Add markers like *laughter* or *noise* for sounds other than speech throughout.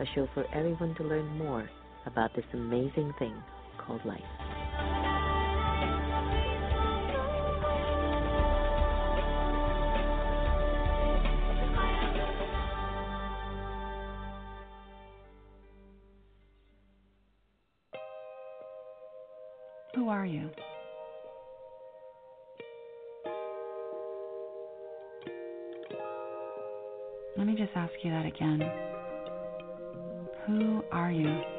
a show for everyone to learn more about this amazing thing called life. Who are you? Let me just ask you that again. Who are you?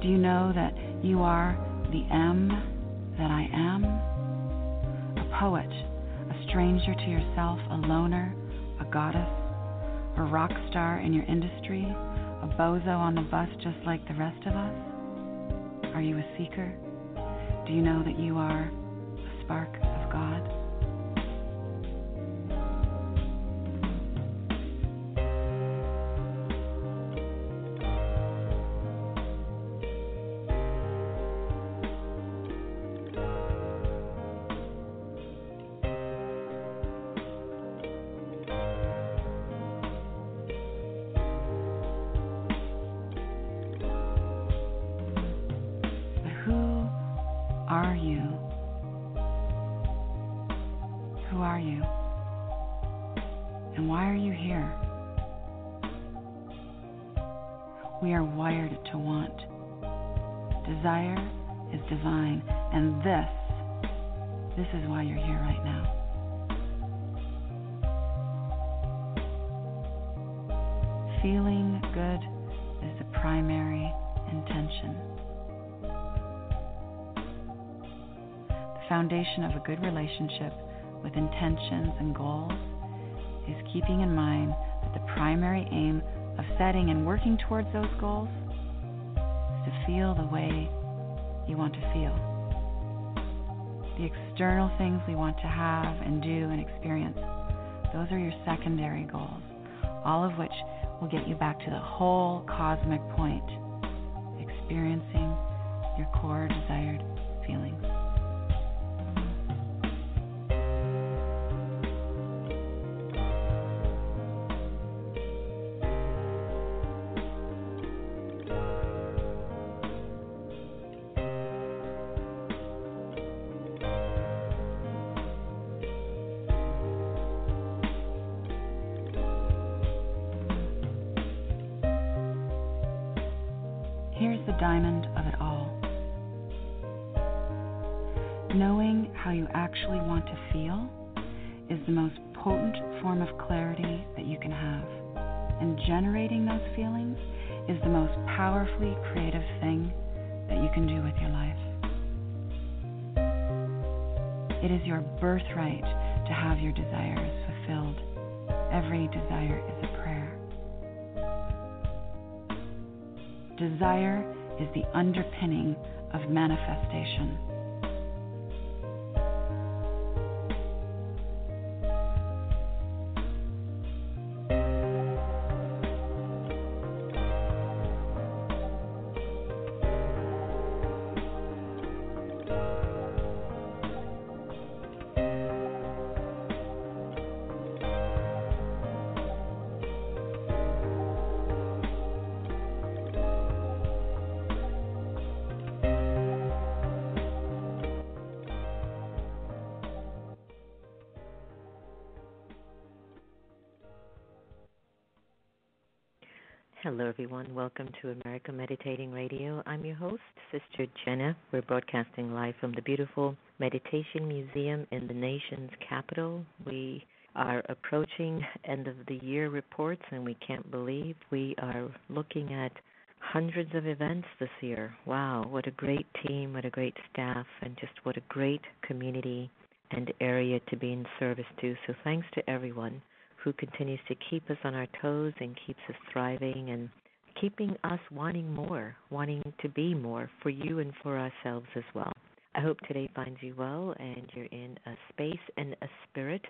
Do you know that you are the M that I am? A poet, a stranger to yourself, a loner, a goddess, a rock star in your industry, a bozo on the bus just like the rest of us? Are you a seeker? Do you know that you are a spark of God? Foundation of a good relationship with intentions and goals is keeping in mind that the primary aim of setting and working towards those goals is to feel the way you want to feel. The external things we want to have and do and experience, those are your secondary goals, all of which will get you back to the whole cosmic point, experiencing your core desired feelings. Hello, everyone. Welcome to America Meditating Radio. I'm your host, Sister Jenna. We're broadcasting live from the beautiful Meditation Museum in the nation's capital. We are approaching end of the year reports, and we can't believe we are looking at hundreds of events this year. Wow, what a great team, what a great staff, and just what a great community and area to be in service to. So, thanks to everyone who continues to keep us on our toes and keeps us thriving and keeping us wanting more, wanting to be more for you and for ourselves as well. I hope today finds you well and you're in a space and a spirit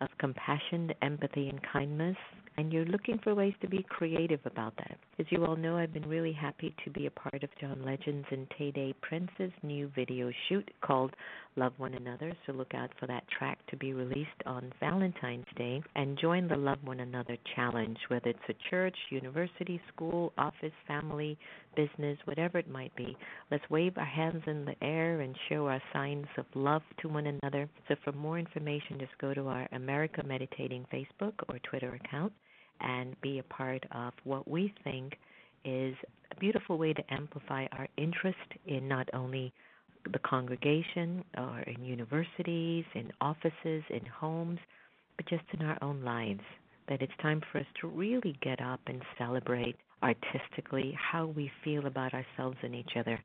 of compassion, empathy, and kindness, and you're looking for ways to be creative about that. As you all know, I've been really happy to be a part of John Legend's and Tay Day Prince's new video shoot called Love One Another. So look out for that track to be released on Valentine's Day and join the Love One Another challenge, whether it's a church, university, school, office, family, business, whatever it might be. Let's wave our hands in the air and show our signs of love to one another. So for more information, just go to our America Meditating Facebook or Twitter account and be a part of what we think is a beautiful way to amplify our interest in not only the congregation or in universities, in offices, in homes, but just in our own lives. That it's time for us to really get up and celebrate artistically how we feel about ourselves and each other.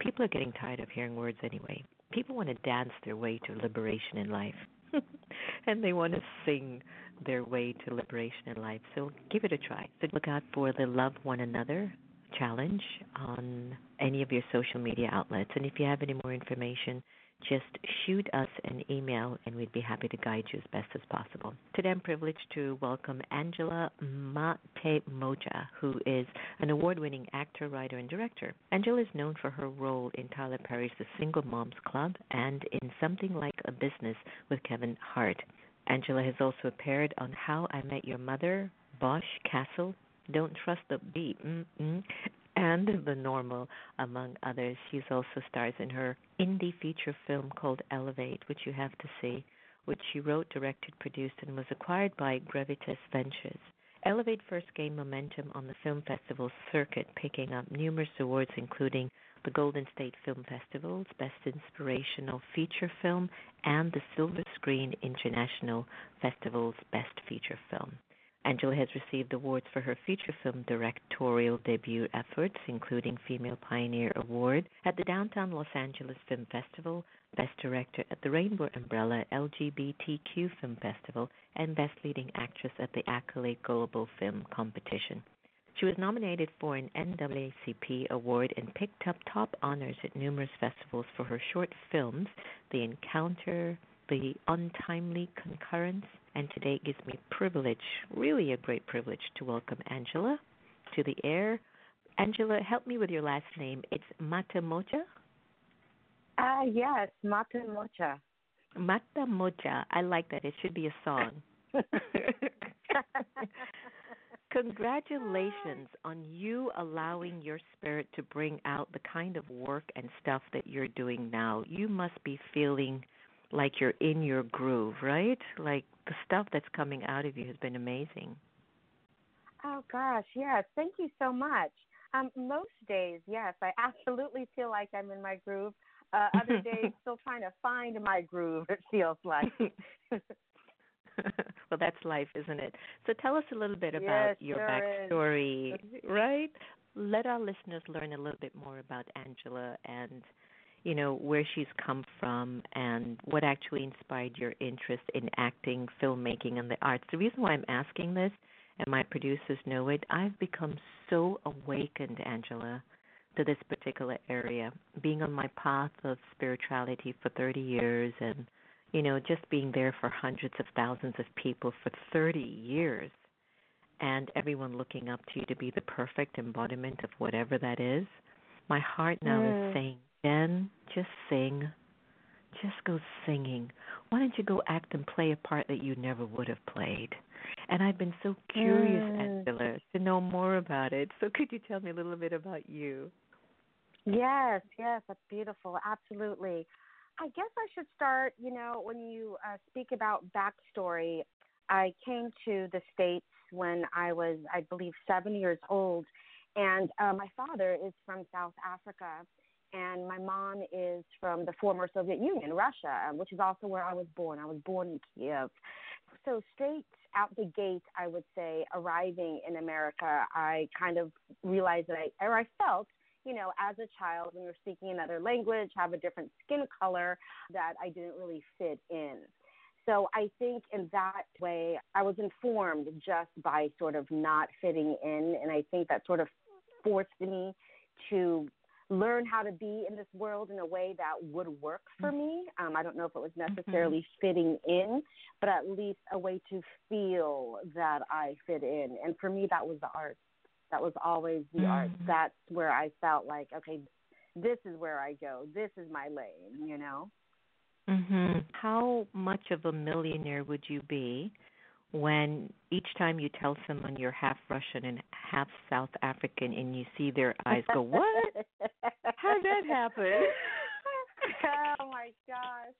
People are getting tired of hearing words anyway. People want to dance their way to liberation in life. *laughs* and they want to sing their way to liberation in life. So give it a try. So look out for the Love One Another challenge on any of your social media outlets. And if you have any more information, just shoot us an email and we'd be happy to guide you as best as possible. Today I'm privileged to welcome Angela Matemotja, who is an award winning actor, writer, and director. Angela is known for her role in Tyler Perry's The Single Moms Club and in Something Like a Business with Kevin Hart. Angela has also appeared on How I Met Your Mother, Bosch Castle, Don't Trust the Beat, mm-mm, and The Normal, among others. She's also stars in her indie feature film called Elevate, which you have to see, which she wrote, directed, produced, and was acquired by Gravitas Ventures. Elevate first gained momentum on the film festival circuit, picking up numerous awards, including the Golden State Film Festival's Best Inspirational Feature Film and the Silver Screen International Festival's Best Feature Film. Angela has received awards for her feature film directorial debut efforts, including Female Pioneer Award at the Downtown Los Angeles Film Festival, Best Director at the Rainbow Umbrella LGBTQ Film Festival, and Best Leading Actress at the Accolade Global Film Competition. She was nominated for an NAACP award and picked up top honors at numerous festivals for her short films, The Encounter, The Untimely Concurrence, and today it gives me privilege, really a great privilege, to welcome Angela to the air. Angela, help me with your last name. It's Matemotja? Uh, yes, Matemotja. Matemotja. I like that. It should be a song. *laughs* Congratulations on you allowing your spirit to bring out the kind of work and stuff that you're doing now. You must be feeling like you're in your groove, right? Like the stuff that's coming out of you has been amazing. Oh gosh, yes. Thank you so much. Um, most days, yes, I absolutely feel like I'm in my groove. Uh, other *laughs* days, still trying to find my groove. It feels like. *laughs* *laughs* well, that's life, isn't it? So tell us a little bit yes, about your sure backstory, is. right? Let our listeners learn a little bit more about Angela and you know where she's come from and what actually inspired your interest in acting, filmmaking, and the arts. The reason why I'm asking this, and my producers know it, I've become so awakened, Angela, to this particular area, being on my path of spirituality for 30 years and you know, just being there for hundreds of thousands of people for 30 years and everyone looking up to you to be the perfect embodiment of whatever that is. My heart now Mm. is saying, Jen, just sing. Just go singing. Why don't you go act and play a part that you never would have played? And I've been so curious, Mm. Angela, to know more about it. So could you tell me a little bit about you? Yes, yes, that's beautiful. Absolutely. I guess I should start, you know, when you uh, speak about backstory. I came to the States when I was, I believe, seven years old. And uh, my father is from South Africa, and my mom is from the former Soviet Union, Russia, um, which is also where I was born. I was born in Kiev. So, straight out the gate, I would say, arriving in America, I kind of realized that I, or I felt you know, as a child when you're speaking another language, have a different skin color, that I didn't really fit in. So I think in that way, I was informed just by sort of not fitting in. And I think that sort of forced me to learn how to be in this world in a way that would work for me. Um, I don't know if it was necessarily fitting in, but at least a way to feel that I fit in. And for me, that was the art. That was always the arts. Mhm. That's where I felt like, okay, this is where I go. This is my lane, you know? Mhm. How much of a millionaire would you be when each time you tell someone you're half Russian and half South African and you see their eyes go, "What? How did that happen?" *laughs* oh my gosh.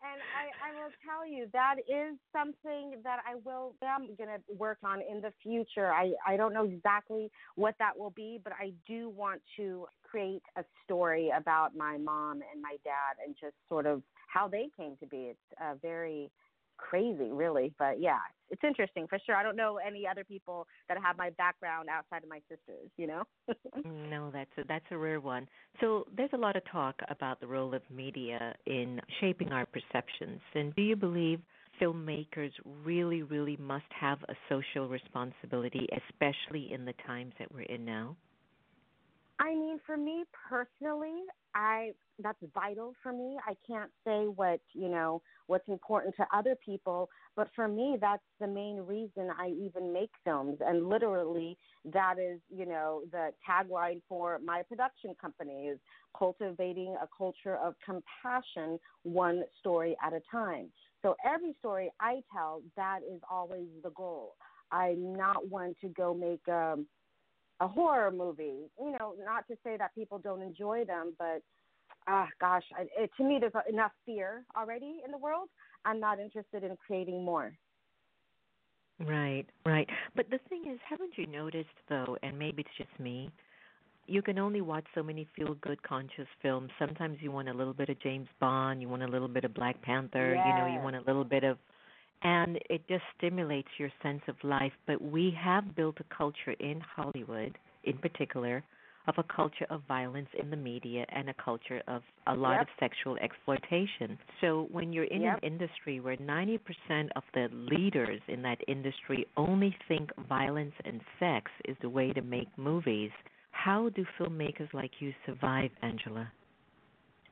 And I, I will tell you that is something that I will am gonna work on in the future. I, I don't know exactly what that will be, but I do want to create a story about my mom and my dad and just sort of how they came to be. It's a very crazy, really. But yeah, it's interesting for sure. I don't know any other people that have my background outside of my sisters. You know. *laughs* Mm, no, that's a, that's a rare one. So there's a lot of talk about the role of media in shaping our perceptions. And do you believe filmmakers really, really must have a social responsibility, especially in the times that we're in now? I mean, for me personally, I that's vital for me. I can't say what you know what's important to other people, but for me, that's the main reason I even make films. And literally, that is you know the tagline for my production company is cultivating a culture of compassion, one story at a time. So every story I tell, that is always the goal. I'm not one to go make um a horror movie. You know, not to say that people don't enjoy them, but ah, gosh, I, it, to me, there's enough fear already in the world. I'm not interested in creating more. Right, right. But the thing is, haven't you noticed though, and maybe it's just me, you can only watch so many feel good conscious films. Sometimes you want a little bit of James Bond, you want a little bit of Black Panther, you know, you want a little bit of and it just stimulates your sense of life. But we have built a culture in Hollywood in particular of a culture of violence in the media and a culture of a lot Yep. of sexual exploitation. So when you're in Yep. an industry where 90% of the leaders in that industry only think violence and sex is the way to make movies, how do filmmakers like you survive, Angela?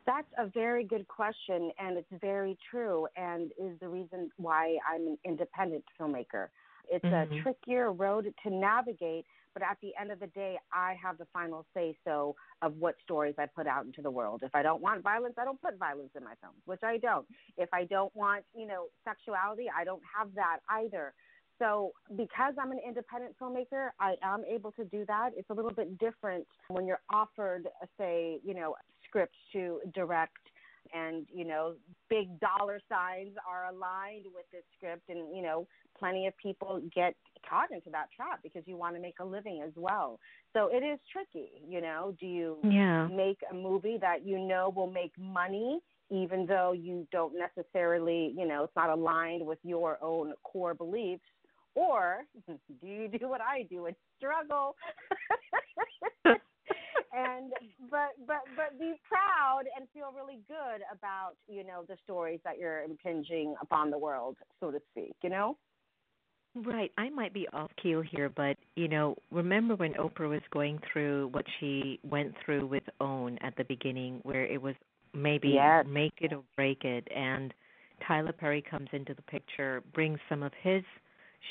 That's a very good question, and it's very true, and is the reason why I'm an independent filmmaker. It's Mhm. a trickier road to navigate, but at the end of the day, I have the final say so of what stories I put out into the world. If I don't want violence, I don't put violence in my films, which I don't. If I don't want, you know, sexuality, I don't have that either. So, because I'm an independent filmmaker, I am able to do that. It's a little bit different when you're offered, say, you know, script to direct. And you know big dollar signs are aligned with this script. And you know plenty of people get caught into that trap because you want to make a living as well. So it is tricky you know. Do you yeah. make a movie that you know will make money even though you don't necessarily you know it's not aligned with your own core beliefs? Or *laughs* do you do what i do and struggle *laughs* and but but but be proud and feel really good about you know the stories that you're impinging upon the world so to speak you know Right. I might be off keel here, but you know, remember when Oprah was going through what she went through with OWN at the beginning, where it was maybe yes. make it or break it, and Tyler Perry comes into the picture, brings some of his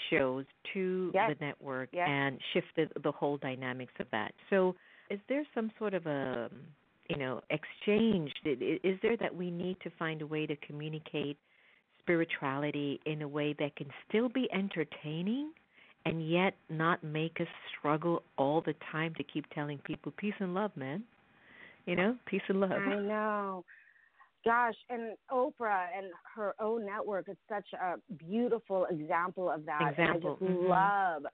shows to yes. the network, yes. and shifted the whole dynamics of that. So, is there some sort of a you know exchange? Is there that we need to find a way to communicate? spirituality in a way that can still be entertaining and yet not make us struggle all the time to keep telling people peace and love, man. You know, peace and love. I *laughs* know. Gosh, and Oprah and her own network is such a beautiful example of that. Example. And I just mm-hmm. love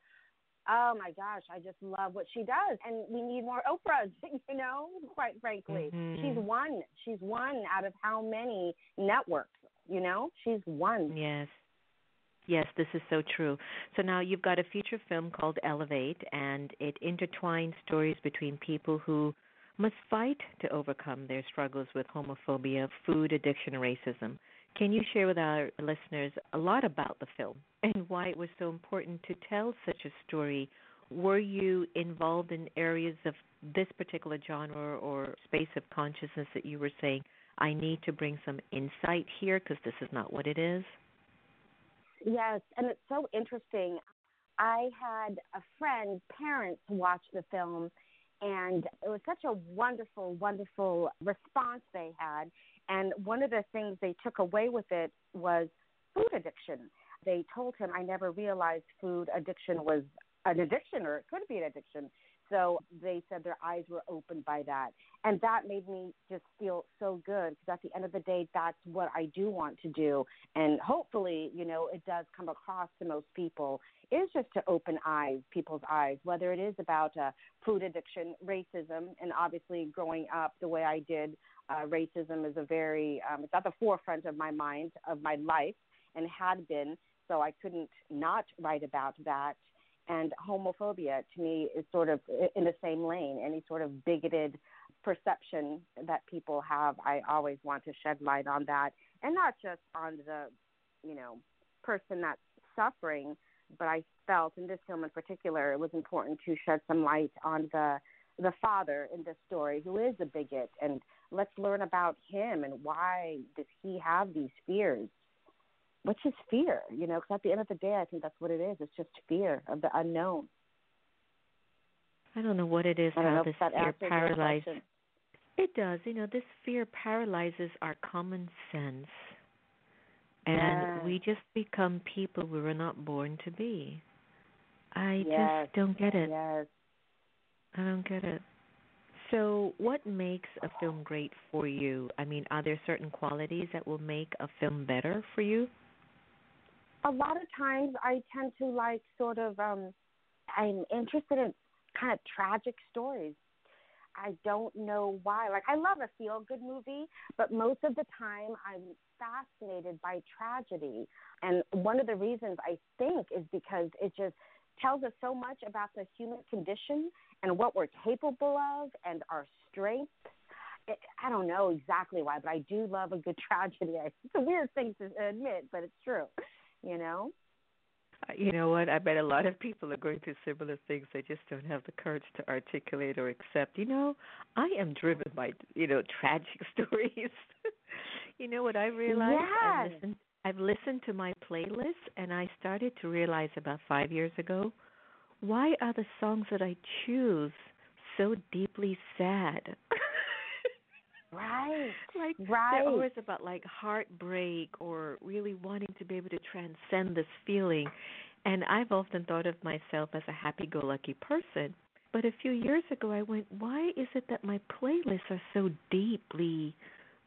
oh my gosh, I just love what she does, and we need more Oprahs. *laughs* You know, quite frankly, mm-hmm. she's one. She's one out of how many networks? You know, she's one. Yes. Yes, this is so true. So now you've got a feature film called Elevate, and it intertwines stories between people who must fight to overcome their struggles with homophobia, food addiction, racism. Can you share with our listeners a lot about the film *laughs* and why it was so important to tell such a story? Were you involved in areas of this particular genre or space of consciousness that you were saying, I need to bring some insight here because this is not what it is? Yes, and it's so interesting. I had a friend's parents watch the film, and it was such a wonderful, wonderful response they had. And one of the things they took away with it was food addiction. They told him, I never realized food addiction was an addiction or it could be an addiction. So they said their eyes were opened by that. And that made me just feel so good because at the end of the day, that's what I do want to do. And hopefully, you know, it does come across to most people is just to open eyes, people's eyes, whether it is about uh, food addiction, racism, and obviously growing up the way I did, uh, racism is a very, um, it's at the forefront of my mind, of my life, and had been. So I couldn't not write about that and homophobia to me is sort of in the same lane. Any sort of bigoted perception that people have, I always want to shed light on that, and not just on the, you know, person that's suffering, but I felt in this film in particular, it was important to shed some light on the the father in this story who is a bigot and let's learn about him and why does he have these fears What's his fear, you know, because at the end of the day, I think that's what it is. It's just fear of the unknown. I don't know what it is, how this fear paralyzes. It does. You know, this fear paralyzes our common sense. And yes. we just become people we were not born to be. I yes. just don't get it. Yes. I don't get it. So, what makes a film great for you? I mean, are there certain qualities that will make a film better for you? a lot of times I tend to like sort of um I'm interested in kind of tragic stories. I don't know why. Like I love a feel good movie, but most of the time I'm fascinated by tragedy. And one of the reasons I think is because it just tells us so much about the human condition and what we're capable of and our strengths. It, I don't know exactly why, but I do love a good *laughs* tragedy. It's a weird thing to admit, but it's true you know? Uh, you know what? I bet a lot of people are going through similar things. They just don't have the courage to articulate or accept. You know, I am driven by you know tragic *laughs* stories. you know what I realized? Yes. I've listened, I've listened to my playlist, and I started to realize about five years ago why are the songs that I choose so deeply sad? *laughs* Right. *laughs* Like right. they're always about like heartbreak or really wanting to be able to transcend this feeling. And I've often thought of myself as a happy go lucky person. But a few years ago I went, why is it that my playlists are so deeply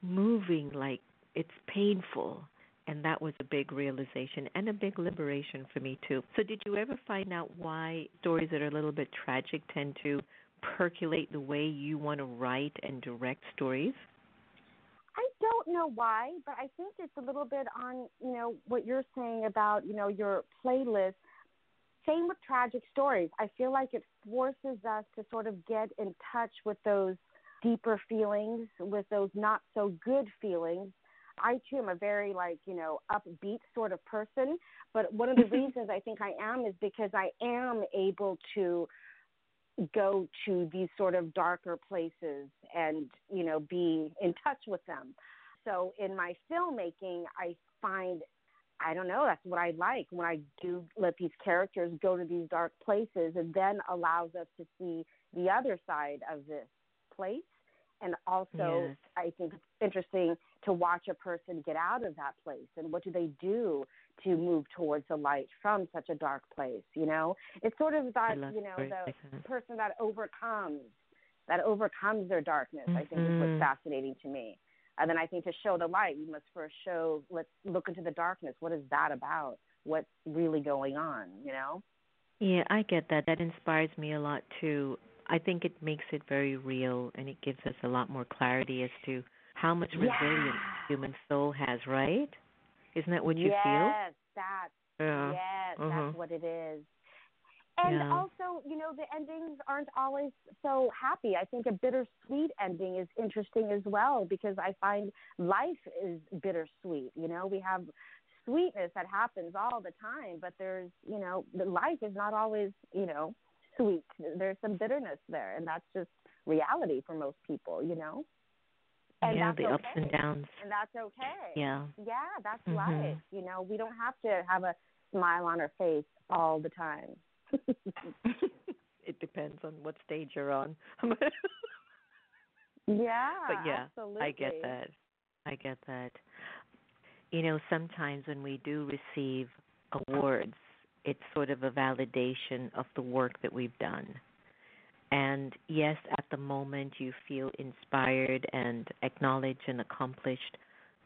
moving like it's painful. And that was a big realization and a big liberation for me, too. So, did you ever find out why stories that are a little bit tragic tend to percolate the way you want to write and direct stories? I don't know why, but I think it's a little bit on, you know, what you're saying about, you know, your playlist. Same with tragic stories. I feel like it forces us to sort of get in touch with those deeper feelings, with those not so good feelings. I too am a very like, you know, upbeat sort of person, but one of the *laughs* reasons I think I am is because I am able to go to these sort of darker places and you know be in touch with them. So in my filmmaking i find i don't know that's what i like when i do let these characters go to these dark places and then allows us to see the other side of this place and also Yes. i think it's interesting to watch a person get out of that place and what do they do to move towards the light from such a dark place you know it's sort of that you know the person that overcomes that overcomes their darkness i think is what's mm-hmm. fascinating to me and then i think to show the light you must first show let's look into the darkness what is that about what's really going on you know Yeah, I get that. That inspires me a lot too. I think it makes it very real and it gives us a lot more clarity as to how much resilience Yeah. the human soul has, right? Isn't that what you yes that's? Yeah. Yes, Mhm. that's what it is. And Yeah. also, you know, the endings aren't always so happy. I think a bittersweet ending is interesting as well because I find life is bittersweet. You know, we have sweetness that happens all the time, but there's, you know, the life is not always, you know, sweet. There's some bitterness there, and that's just reality for most people, you know. And yeah, the okay. ups and downs. And that's okay. Yeah. Yeah, that's Mhm. life. You know, we don't have to have a smile on our face all the time. *laughs* it depends on what stage you're on. *laughs* yeah, but yeah, absolutely. I get that. I get that. You know, sometimes when we do receive awards, it's sort of a validation of the work that we've done. And yes, at the moment you feel inspired and acknowledged and accomplished,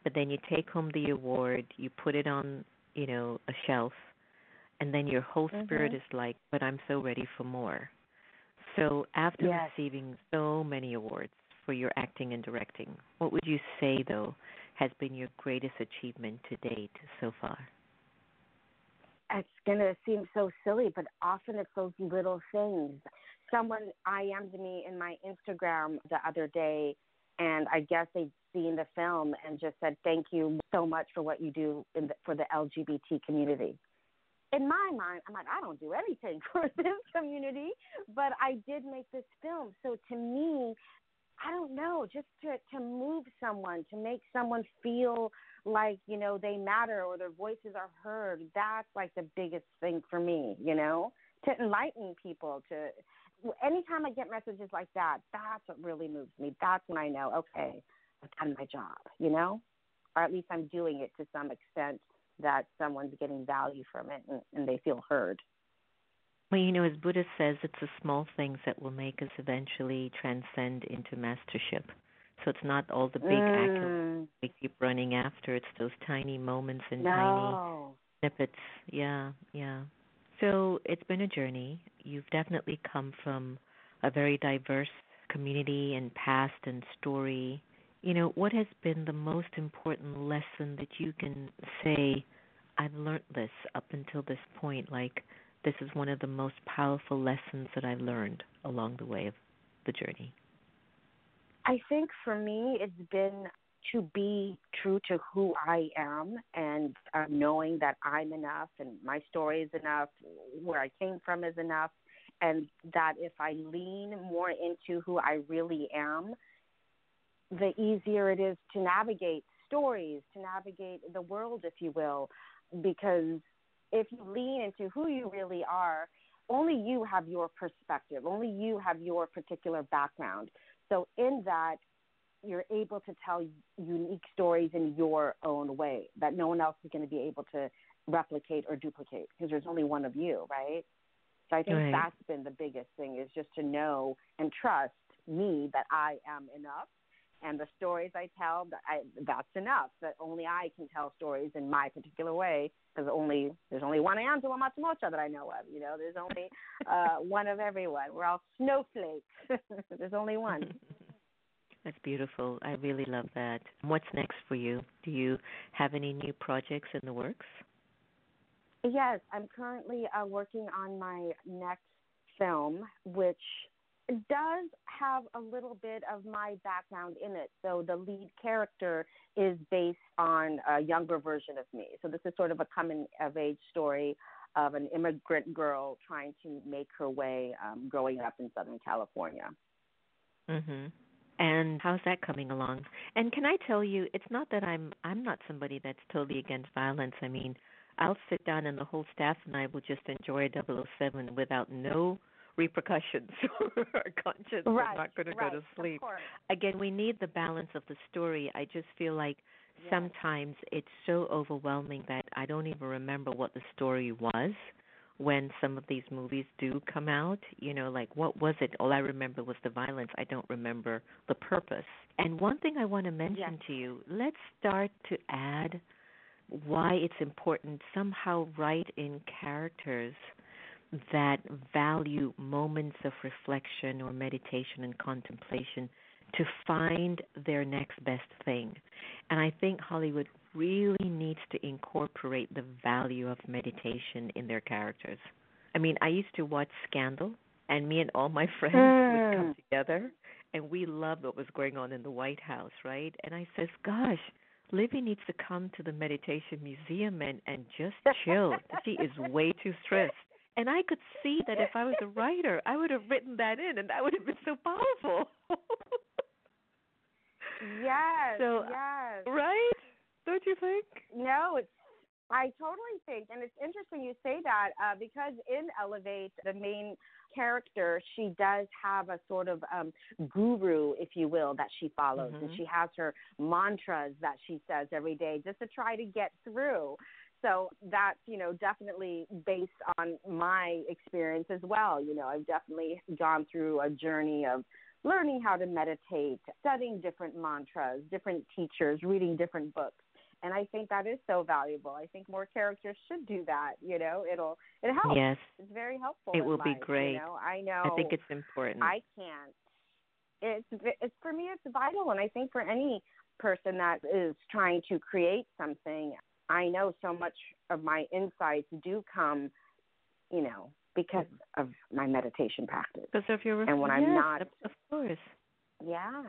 but then you take home the award, you put it on, you know, a shelf, and then your whole spirit Mhm. is like, but I'm so ready for more. So after Yes. receiving so many awards for your acting and directing, what would you say though has been your greatest achievement to date so far? It's gonna seem so silly, but often it's those little things. Someone IM'd me in my Instagram the other day, and I guess they'd seen the film and just said, "Thank you so much for what you do in the, for the LGBT community." in my mind, I'm like, I don't do anything *laughs* for this community, but I did make this film. So to me, I don't know, just to to move someone, to make someone feel like you know they matter or their voices are heard. That's like the biggest thing for me, you know, to enlighten people. To anytime I get messages like that, that's what really moves me. That's when I know, okay, I've done my job, you know, or at least I'm doing it to some extent that someone's getting value from it and, and they feel heard. Well, you know, as Buddha says, it's the small things that will make us eventually transcend into mastership. So it's not all the big Mm, we keep running after. It's those tiny moments and tiny snippets. Yeah, yeah. So it's been a journey. You've definitely come from a very diverse community and past and story. You know, what has been the most important lesson that you can say, I've learned this up until this point? Like, this is one of the most powerful lessons that I've learned along the way of the journey. I think for me, it's been to be true to who I am and uh, knowing that I'm enough and my story is enough, where I came from is enough, and that if I lean more into who I really am, the easier it is to navigate stories, to navigate the world, if you will, because if you lean into who you really are, only you have your perspective, only you have your particular background. So, in that, you're able to tell unique stories in your own way that no one else is going to be able to replicate or duplicate because there's only one of you, right? So, I think Right. that's been the biggest thing is just to know and trust me that I am enough and the stories I tell, I, that's enough. That only I can tell stories in my particular way because only there's only one Angela Matemotja that I know of. You know, there's only uh, *laughs* one of everyone. We're all snowflakes. *laughs* there's only one. *laughs* That's beautiful. I really love that. What's next for you? Do you have any new projects in the works? Yes, I'm currently uh, working on my next film, which does have a little bit of my background in it. So the lead character is based on a younger version of me. So this is sort of a coming of age story of an immigrant girl trying to make her way um, growing up in Southern California. Mhm. And how's that coming along? And can I tell you, it's not that I'm I'm not somebody that's totally against violence. I mean, I'll sit down and the whole staff and I will just enjoy 007 without no repercussions *laughs* or conscience. Right, I'm not going to right, go to sleep. Again, we need the balance of the story. I just feel like Yes. sometimes it's so overwhelming that I don't even remember what the story was when some of these movies do come out. You know, like what was it? All I remember was the violence. I don't remember the purpose. And one thing I want to mention Yes. to you, let's start to add why it's important somehow write in characters that value moments of reflection or meditation and contemplation to find their next best thing. And I think Hollywood really needs to incorporate the value of meditation in their characters. I mean, I used to watch Scandal, and me and all my *laughs* friends would come Mm. together, and we loved what was going on in the White House, right? And I says, "Gosh, Livy needs to come to the meditation museum and and just chill. she is way too stressed." And I could see that if I was a writer, I would have written that in, and that would have been so powerful. *laughs* Yes. So, yes. right? Don't you think? No, it's. I totally think, and it's interesting you say that uh, because in Elevate, the main character, she does have a sort of um, guru, if you will, that she follows, and Mhm. she has her mantras that she says every day just to try to get through. So that's you know definitely based on my experience as well. You know, I've definitely gone through a journey of learning how to meditate, studying different mantras, different teachers, reading different books. And I think that is so valuable. I think more characters should do that. You know, it'll it helps. Yes. It's very helpful. It will be great. You know, I know. I think it's important. I can't. It's it's for me. It's vital, and I think for any person that is trying to create something, I know so much of my insights do come, you know, because of my meditation practice. because of your and when I'm not- of, course. Yeah.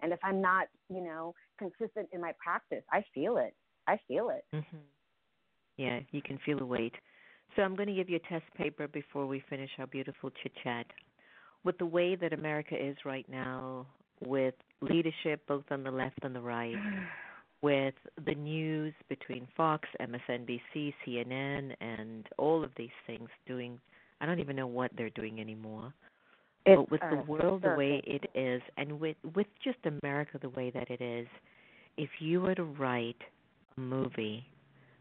And if I'm not, you know, consistent in my practice, I feel it. I feel it. hmm Yeah, you can feel the weight. So I'm going to give you a test paper before we finish our beautiful chit chat. With the way that America is right now, with leadership both on the left and the right, with the news between Fox, MSNBC, CNN, and all of these things doing, I don't even know what they're doing anymore. It's, but with the uh, world the way it is, and with with just America the way that it is, if you were to write a movie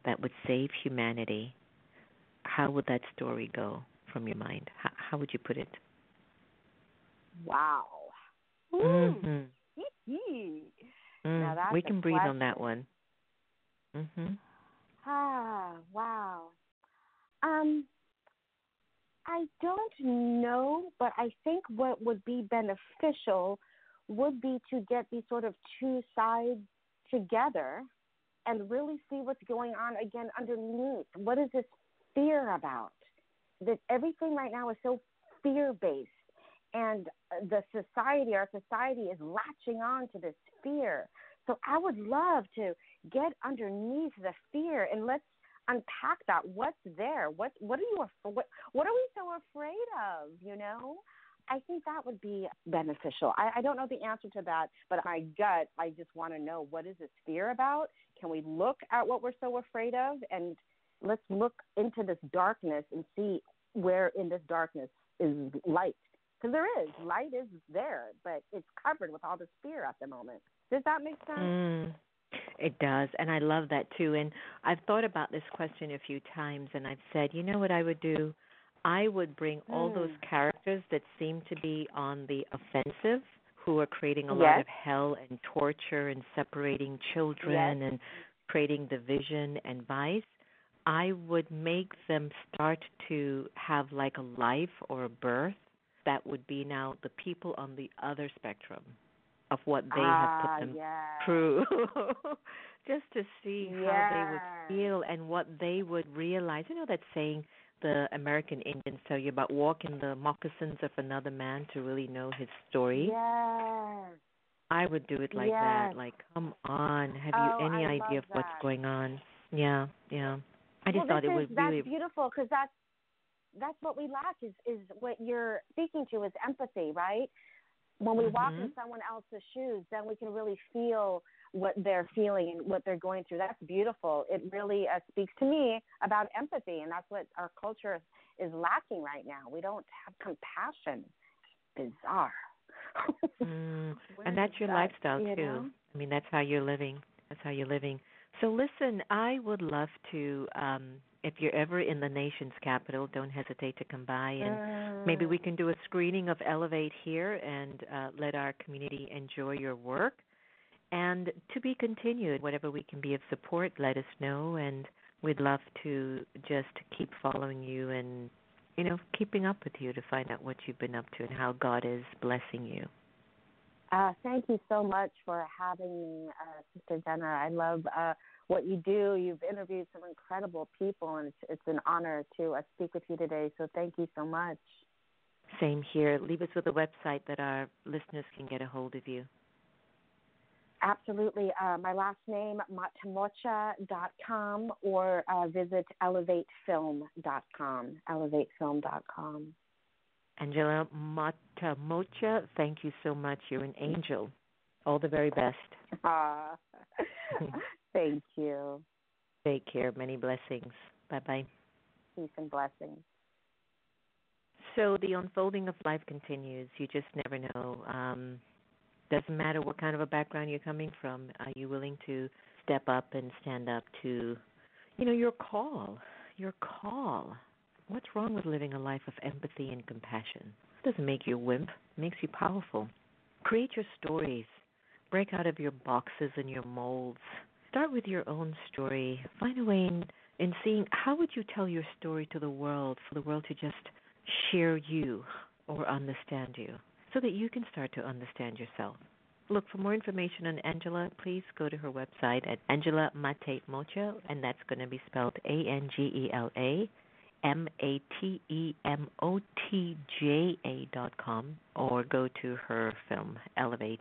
that would save humanity, how would that story go from your mind? How, how would you put it? Wow. Mhm. Mm, we can breathe on that one. Mhm. Ah, wow. Um, I don't know, but I think what would be beneficial would be to get these sort of two sides together and really see what's going on again underneath. What is this fear about? That everything right now is so fear based, and the society, our society, is latching on to this fear. So I would love to get underneath the fear and let's unpack that. What's there? What what are you what what are we so afraid of? You know, I think that would be beneficial. I, I don't know the answer to that, but my gut, I just want to know what is this fear about? Can we look at what we're so afraid of and let's look into this darkness and see where in this darkness is light. Because there is light is there, but it's covered with all this fear at the moment. Does that make sense? Mm, it does, and I love that too. And I've thought about this question a few times, and I've said, you know what I would do? I would bring all those Mm. characters that seem to be on the offensive, who are creating a yes. lot of hell and torture and separating children yes. and creating division and vice, I would make them start to have like a life or a birth that would be now the people on the other spectrum of what they ah, have put them yes. through. *laughs* Just to see yes. how they would feel and what they would realize. You know that saying the American Indians tell you about walking the moccasins of another man to really know his story. Yes. I would do it like yes. that. Like, come on, have oh, you any I idea of that. what's going on? Yeah, yeah. I just well, thought it is, was really that's beautiful because that's that's what we lack is is what you're speaking to is empathy, right? When we mm-hmm. walk in someone else's shoes, then we can really feel what they're feeling and what they're going through. That's beautiful. It really uh, speaks to me about empathy, and that's what our culture is lacking right now. We don't have compassion. It's bizarre. *laughs* mm, and that's your that, lifestyle you too. Know? I mean, that's how you're living. That's how you're living. So listen, I would love to um if you're ever in the nation's capital, don't hesitate to come by and mm. maybe we can do a screening of Elevate here and uh, let our community enjoy your work. And to be continued, whatever we can be of support, let us know and we'd love to just keep following you and you know, keeping up with you to find out what you've been up to and how God is blessing you. Uh, thank you so much for having me, uh, Sister Jenna. I love uh, what you do. You've interviewed some incredible people, and it's, it's an honor to uh, speak with you today. So thank you so much. Same here. Leave us with a website that our listeners can get a hold of you. Absolutely. Uh, my last name, matemotja.com, or uh, visit elevatefilm.com. Elevatefilm.com. Angela Matemotja, thank you so much. You're an angel. All the very best. *laughs* Ah, *laughs* thank you. Take care. Many blessings. Bye bye. Peace and blessings. So the unfolding of life continues. You just never know. Um, doesn't matter what kind of a background you're coming from. Are you willing to step up and stand up to, you know, your call? Your call. What's wrong with living a life of empathy and compassion? It doesn't make you a wimp. It makes you powerful. Create your stories. Break out of your boxes and your molds. Start with your own story. Find a way in, in seeing how would you tell your story to the world for the world to just share you or understand you so that you can start to understand yourself. Look, for more information on Angela, please go to her website at Angela Matemotja, and that's going to be spelled A N G E L A M A T E M O T J A dot com, or go to her film, Elevate,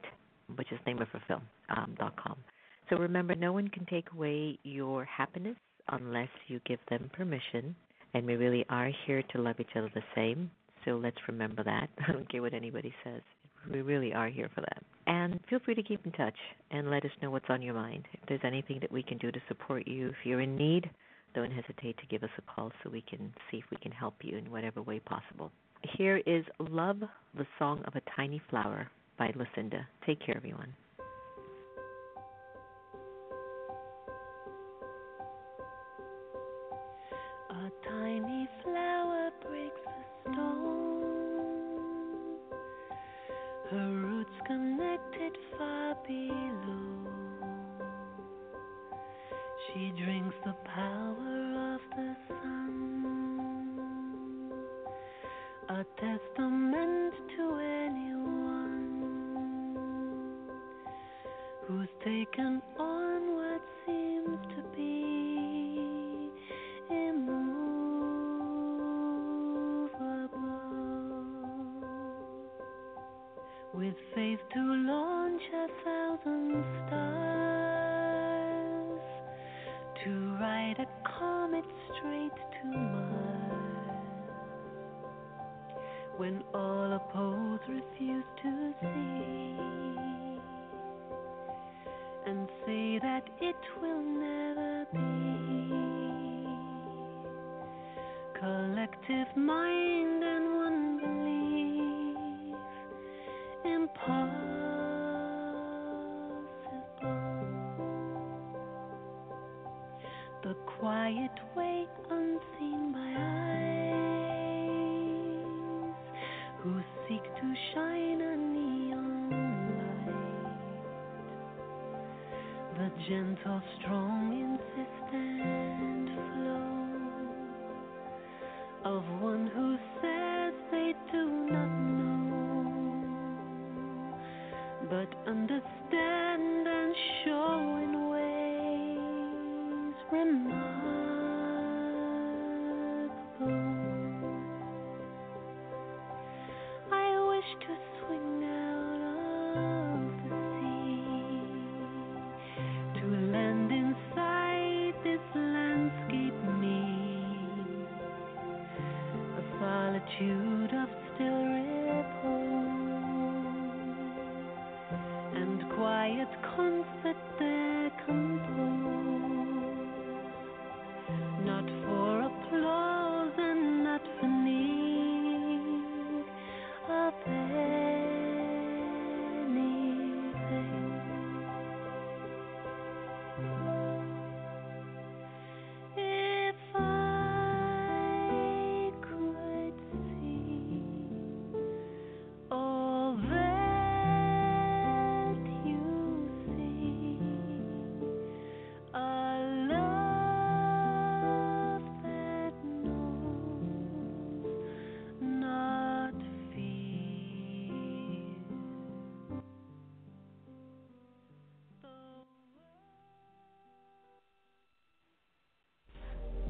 which is the name of her film, um, dot com. So remember, no one can take away your happiness unless you give them permission, and we really are here to love each other the same. So let's remember that. *laughs* I don't care what anybody says. We really are here for that. And feel free to keep in touch and let us know what's on your mind. If there's anything that we can do to support you, if you're in need, don't hesitate to give us a call so we can see if we can help you in whatever way possible. Here is Love, the Song of a Tiny Flower by Lucinda. Take care, everyone. And one belief, impossible.